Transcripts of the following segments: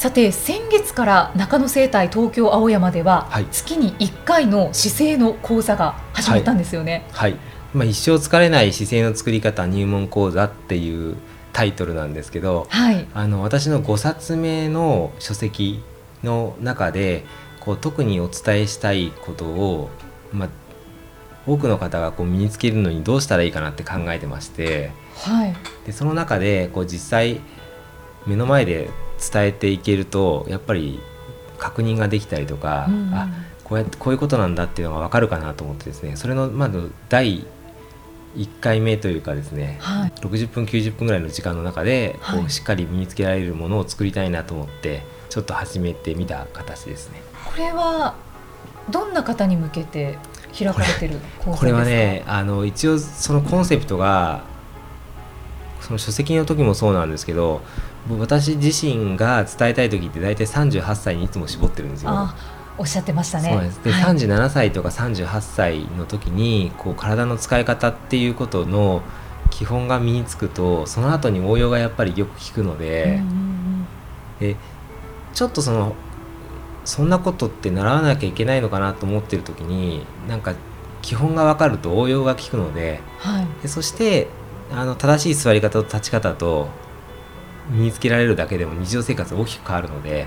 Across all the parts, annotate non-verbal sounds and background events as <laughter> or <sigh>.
さて先月から中野生態東京青山では、はい、月に1回の姿勢の講座が始まったんですよね。はい、はい、まあ、一生疲れない姿勢の作り方入門講座っていうタイトルなんですけど、はい、あの私の5冊目の書籍の中でこう特にお伝えしたいことを、まあ、多くの方がこう身につけるのにどうしたらいいかなって考えてまして、はい、でその中でこう実際目の前で伝えていけるとやっぱり確認ができたりとか、うん、あこうやってこういうことなんだっていうのが分かるかなと思ってですねそれのまず第1回目というかですね、はい、60分90分ぐらいの時間の中でこうしっかり身につけられるものを作りたいなと思ってちょっと始めてみた形ですね。これはどんな方に向けて開かれてるこれはねあの一応そのコンセプトがその書籍の時もそうなんですけど私自身が伝えたい時って大体38歳にいつも絞ってるんですよ。おっしゃってましたね。で、はい、37歳とか38歳の時にこう体の使い方っていうことの基本が身につくとその後に応用がやっぱりよく効くのでうんうんうん、でちょっとそのそんなことって習わなきゃいけないのかなと思ってる時になんか基本が分かると応用が効くのではい、でそしてあの正しい座り方と立ち方と身につけられるだけでも日常生活大きく変わるので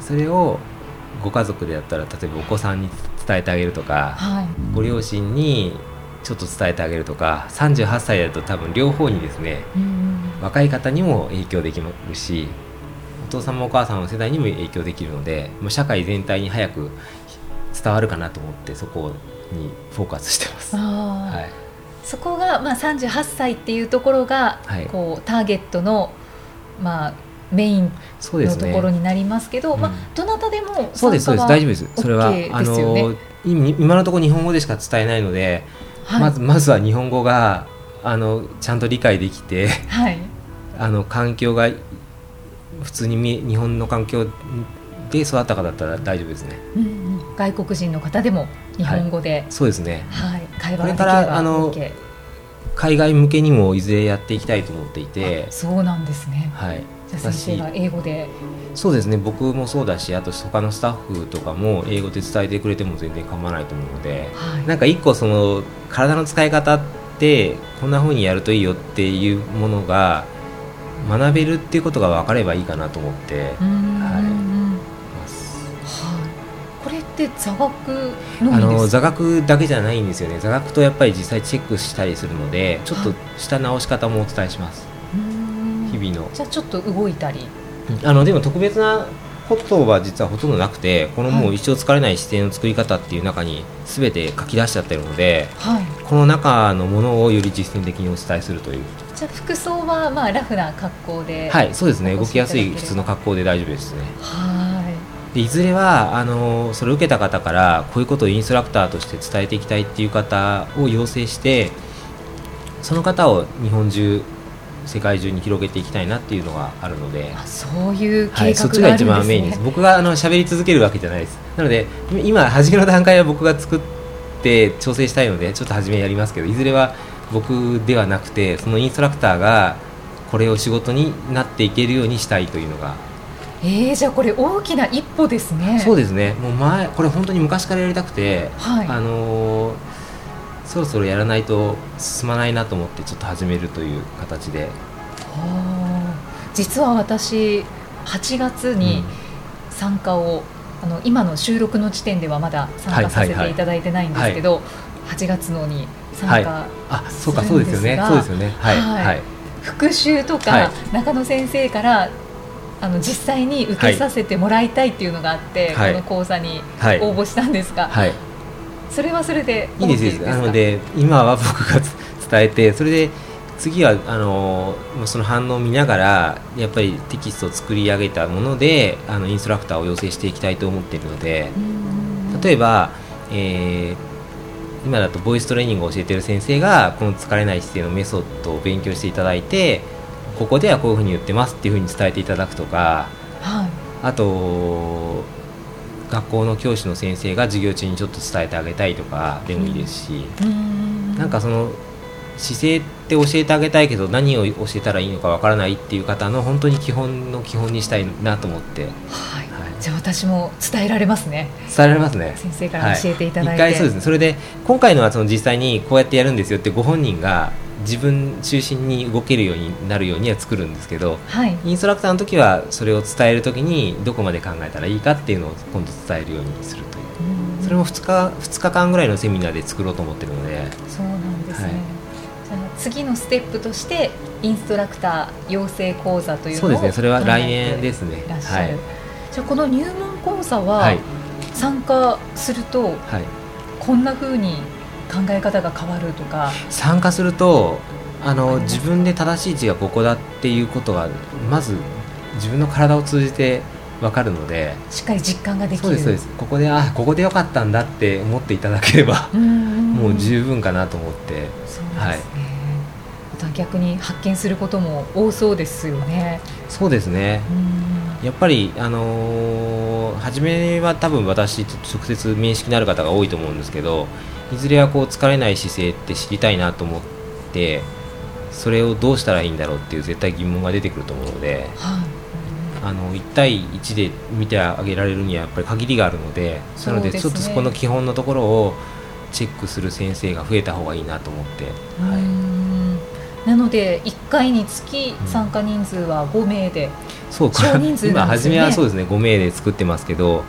それをご家族でやったら例えばお子さんに伝えてあげるとか、はい、ご両親にちょっと伝えてあげるとか38歳だと多分両方にですね若い方にも影響できるしお父さんもお母さんの世代にも影響できるのでもう社会全体に早く伝わるかなと思ってそこにフォーカスしてます。はい、そこが、まあ、38歳っていうところが、はい、こうターゲットのまあメインのところになりますけど、ねうん、まあどなたでもそうですそうです。大丈夫です。それは、あの今のところ日本語でしか伝えないので、はい、まずまずは日本語があのちゃんと理解できて、はい、<laughs> あの環境が普通に日本の環境で育った方だったら大丈夫ですね。うんうん、外国人の方でも日本語で、はい、そうですね。はい、会話ができれば OK。これからあの海外向けにもいずれやっていきたいと思っていて。そうなんですね。はい。じゃ先生が英語で。そうですね。僕もそうだしあと他のスタッフとかも英語で伝えてくれても全然構わないと思うので、はい、なんか一個その体の使い方ってこんなふうにやるといいよっていうものが学べるっていうことが分かればいいかなと思って、はいって座学あの座学だけじゃないんですよね。座学とやっぱり実際チェックしたりするのでちょっとした直し方もお伝えします、日々の。じゃあちょっと動いたり。あのでも特別なことは実はほとんどなくてこのもう一生疲れない姿勢の作り方っていう中に全て書き出しちゃってるので、はい、この中のものをより実践的にお伝えするという。じゃあ服装はまあラフな格好で。はいそうですね。動きやすい普通の格好で大丈夫ですね。はいでいずれはあのそれを受けた方からこういうことをインストラクターとして伝えていきたいっていう方を養成してその方を日本中世界中に広げていきたいなっていうのがあるので。そういう計画が、ね。はい、そっちが一番メインです。僕があの喋り続けるわけじゃないです。なので今初めの段階は僕が作って調整したいのでちょっと初めやりますけどいずれは僕ではなくてそのインストラクターがこれを仕事になっていけるようにしたいというのがえー、じゃあこれ大きな一歩ですね。そうですね。もう前これ本当に昔からやりたくて、はい、あのー、そろそろやらないと進まないなと思ってちょっと始めるという形で。実は私8月に参加を、うん、あの今の収録の時点ではまだ参加させていただいてないんですけど、はい。はい、8月のに参加するんですが、はい、あそうかそうですよね。そうですよね。はい、はい、復習とか、中野先生からあの実際に受けさせてもらいたいっていうのがあって、はい、この講座に応募したんですが、はい、それはそれでいいですなので今は僕が伝えてそれで次はあのその反応を見ながらやっぱりテキストを作り上げたものであのインストラクターを養成していきたいと思っているので例えば、えー、今だとボイストレーニングを教えている先生がこの疲れない姿勢のメソッドを勉強していただいてここではこういうふうに言ってますっていうふうに伝えていただくとか、はい、あと学校の教師の先生が授業中にちょっと伝えてあげたいとかでもいいですし、うん、なんかその姿勢って教えてあげたいけど何を教えたらいいのかわからないっていう方の本当に基本の基本にしたいなと思って、はい、はい、じゃあ私も伝えられますね。伝えられますね。先生から教えていただいて、はい、一回そうですね。それで今回のはその実際にこうやってやるんですよってご本人が自分中心に動けるようになるようには作るんですけど、はい、インストラクターの時はそれを伝える時にどこまで考えたらいいかっていうのを今度伝えるようにするという。それも2日 ,2 日間ぐらいのセミナーで作ろうと思ってるので。そうなんですね、はい、じゃあ次のステップとしてインストラクター養成講座というのをそうですね。それは来年ですね。はい、じゃあこの入門講座は参加すると、はい、こんなふうに考え方が変わるとか。参加するとあの自分で正しい位置がここだっていうことがまず自分の体を通じて分かるのでしっかり実感ができる。そうですそうです。ここであここでよかったんだって思っていただければもう十分かなと思ってそうですね、はい、逆に発見することも多そうですよね。そうですねやっぱりあのー、初めは多分私と直接面識のある方が多いと思うんですけどいずれはこう疲れない姿勢って知りたいなと思ってそれをどうしたらいいんだろうっていう絶対疑問が出てくると思うので、はい、あの1対1で見てあげられるにはやっぱり限りがあるのでなのでちょっとそこの基本のところをチェックする先生が増えた方がいいなと思って。はいなので1回につき参加人数は5名で、うん、そう少人数、ね、今初めはそうですね5名で作ってますけど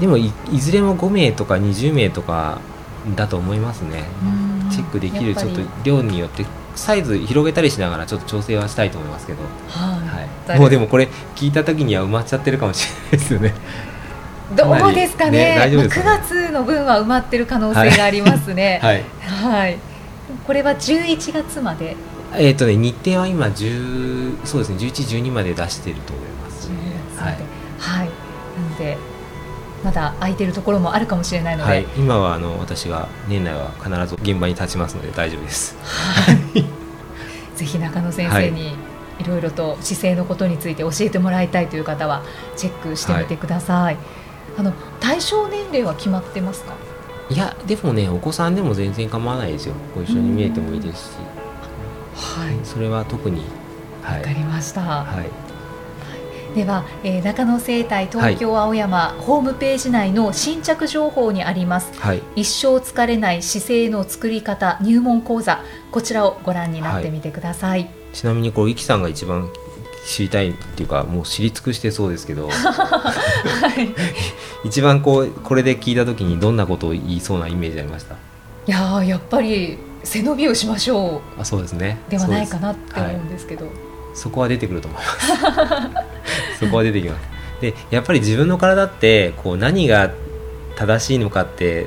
でもいずれも5名とか20名とかだと思いますね。チェックできる。ちょっと量によってサイズ広げたりしながらちょっと調整はしたいと思いますけど、はい、もうでもこれ聞いた時には埋まっちゃってるかもしれないですよね。どうですかね。ね。ね、9月の分は埋まってる可能性がありますね。はい、はい、これは11月までえっ、ー、とね日程は今10そうですね11、12まで出していると思います、はい、はい、なのでまだ空いてるところもあるかもしれないので、はい、今はあの私が年内は必ず現場に立ちますので大丈夫です。ぜひ中野先生に、いろいろと姿勢のことについて教えてもらいたいという方はチェックしてみてください。はい、あの対象年齢は決まってますか？いやでもねお子さんでも全然構わないですよ。ご一緒に見えてもいいですし、はい、それは特にわ、はい、かりました。はい。では、えー、中野生態東京青山、はい、ホームページ内の新着情報にあります、はい、一生疲れない姿勢の作り方入門講座。こちらをご覧になってみてください、はい、ちなみにこうイキさんが一番知りたいっていうかもう知り尽くしてそうですけど、はい、<laughs> 一番こうこれで聞いた時にどんなことを言いそうなイメージありました？いややっぱり背伸びをしましょう。あそうですね。ではないかなって思うんですけど。そこは出てくると思います。<laughs> そこは出てきます。でやっぱり自分の体ってこう何が正しいのかって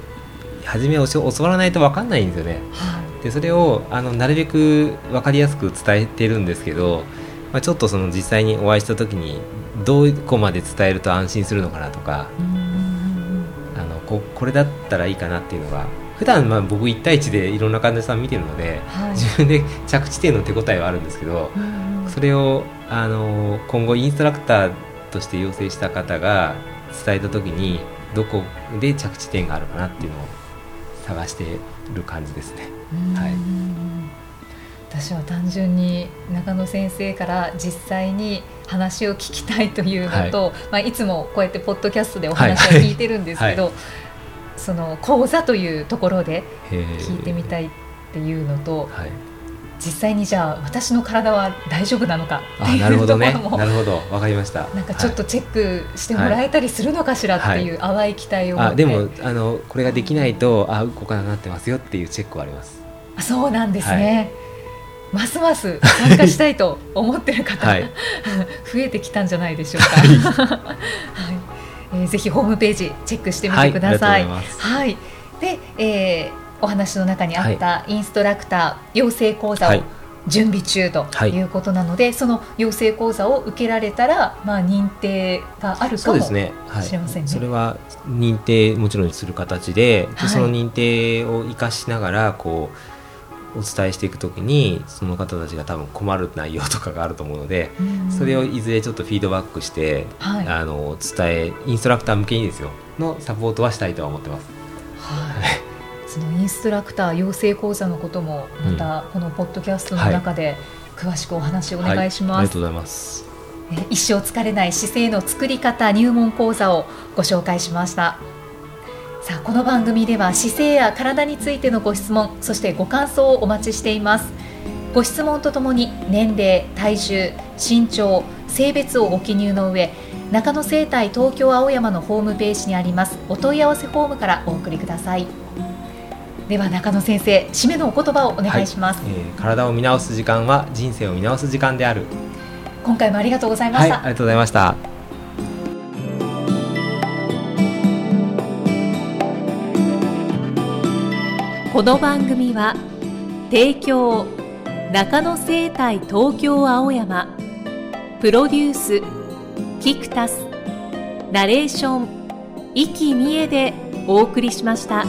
初め教わらないと分かんないんですよね、はい、でそれをあのなるべく分かりやすく伝えてるんですけど、まあ、ちょっとその実際にお会いした時にどこまで伝えると安心するのかなとかあのここれだったらいいかなっていうのが普段まあ僕1対1でいろんな患者さん見てるので、はい、自分で着地点の手応えはあるんですけど、それをあの今後インストラクターとして要請した方が伝えた時にどこで着地点があるかなっていうのを探してる感じですね。はい。私は単純に中野先生から実際に話を聞きたいというのと、はい。まあ、いつもこうやってポッドキャストでお話を聞いてるんですけど、はい。はいその講座というところで聞いてみたいっていうのと、はい、実際にじゃあ私の体は大丈夫なのかっていうところも <laughs> なるほど。わかりました。なんかちょっとチェックしてもらえたりするのかしらっていう淡い期待を、はい、あでもあのこれができないとあ動かなってますよっていうチェックはあります。あそうなんですね、はい、ますます参加したいと思ってる方、<laughs> はい、<laughs> 増えてきたんじゃないでしょうか。はいえー、ぜひホームページチェックしてみてください。はい、はい、で、えー、お話の中にあったインストラクター養成講座を準備中ということなので、はい、その養成講座を受けられたら、まあ、認定があるかもしれませんね。そ、ねはい、それは認定もちろんする形でで、その認定を生かしながらこうお伝えしていくときにその方たちが多分困る内容とかがあると思うのでそれをいずれちょっとフィードバックして、はい、あの伝えインストラクター向けにですよ。のサポートはしたいとは思ってます。はい。<laughs> そのインストラクター養成講座のこともまたこのポッドキャストの中で詳しくお話をお願いします、はい、ありがとうございます。一生疲れない姿勢の作り方入門講座をご紹介しましたさあこの番組では姿勢や体についてのご質問そしてご感想をお待ちしています。ご質問とともに年齢体重身長性別をご記入の上中野生態東京青山のホームページにありますお問い合わせフォームからお送りください。では中野先生締めのお言葉をお願いします、はい、えー、体を見直す時間は人生を見直す時間である。今回もありがとうございました、はい、ありがとうございましたこの番組は提供中野生態東京青山プロデュースキクタスナレーション生きみえでお送りしました。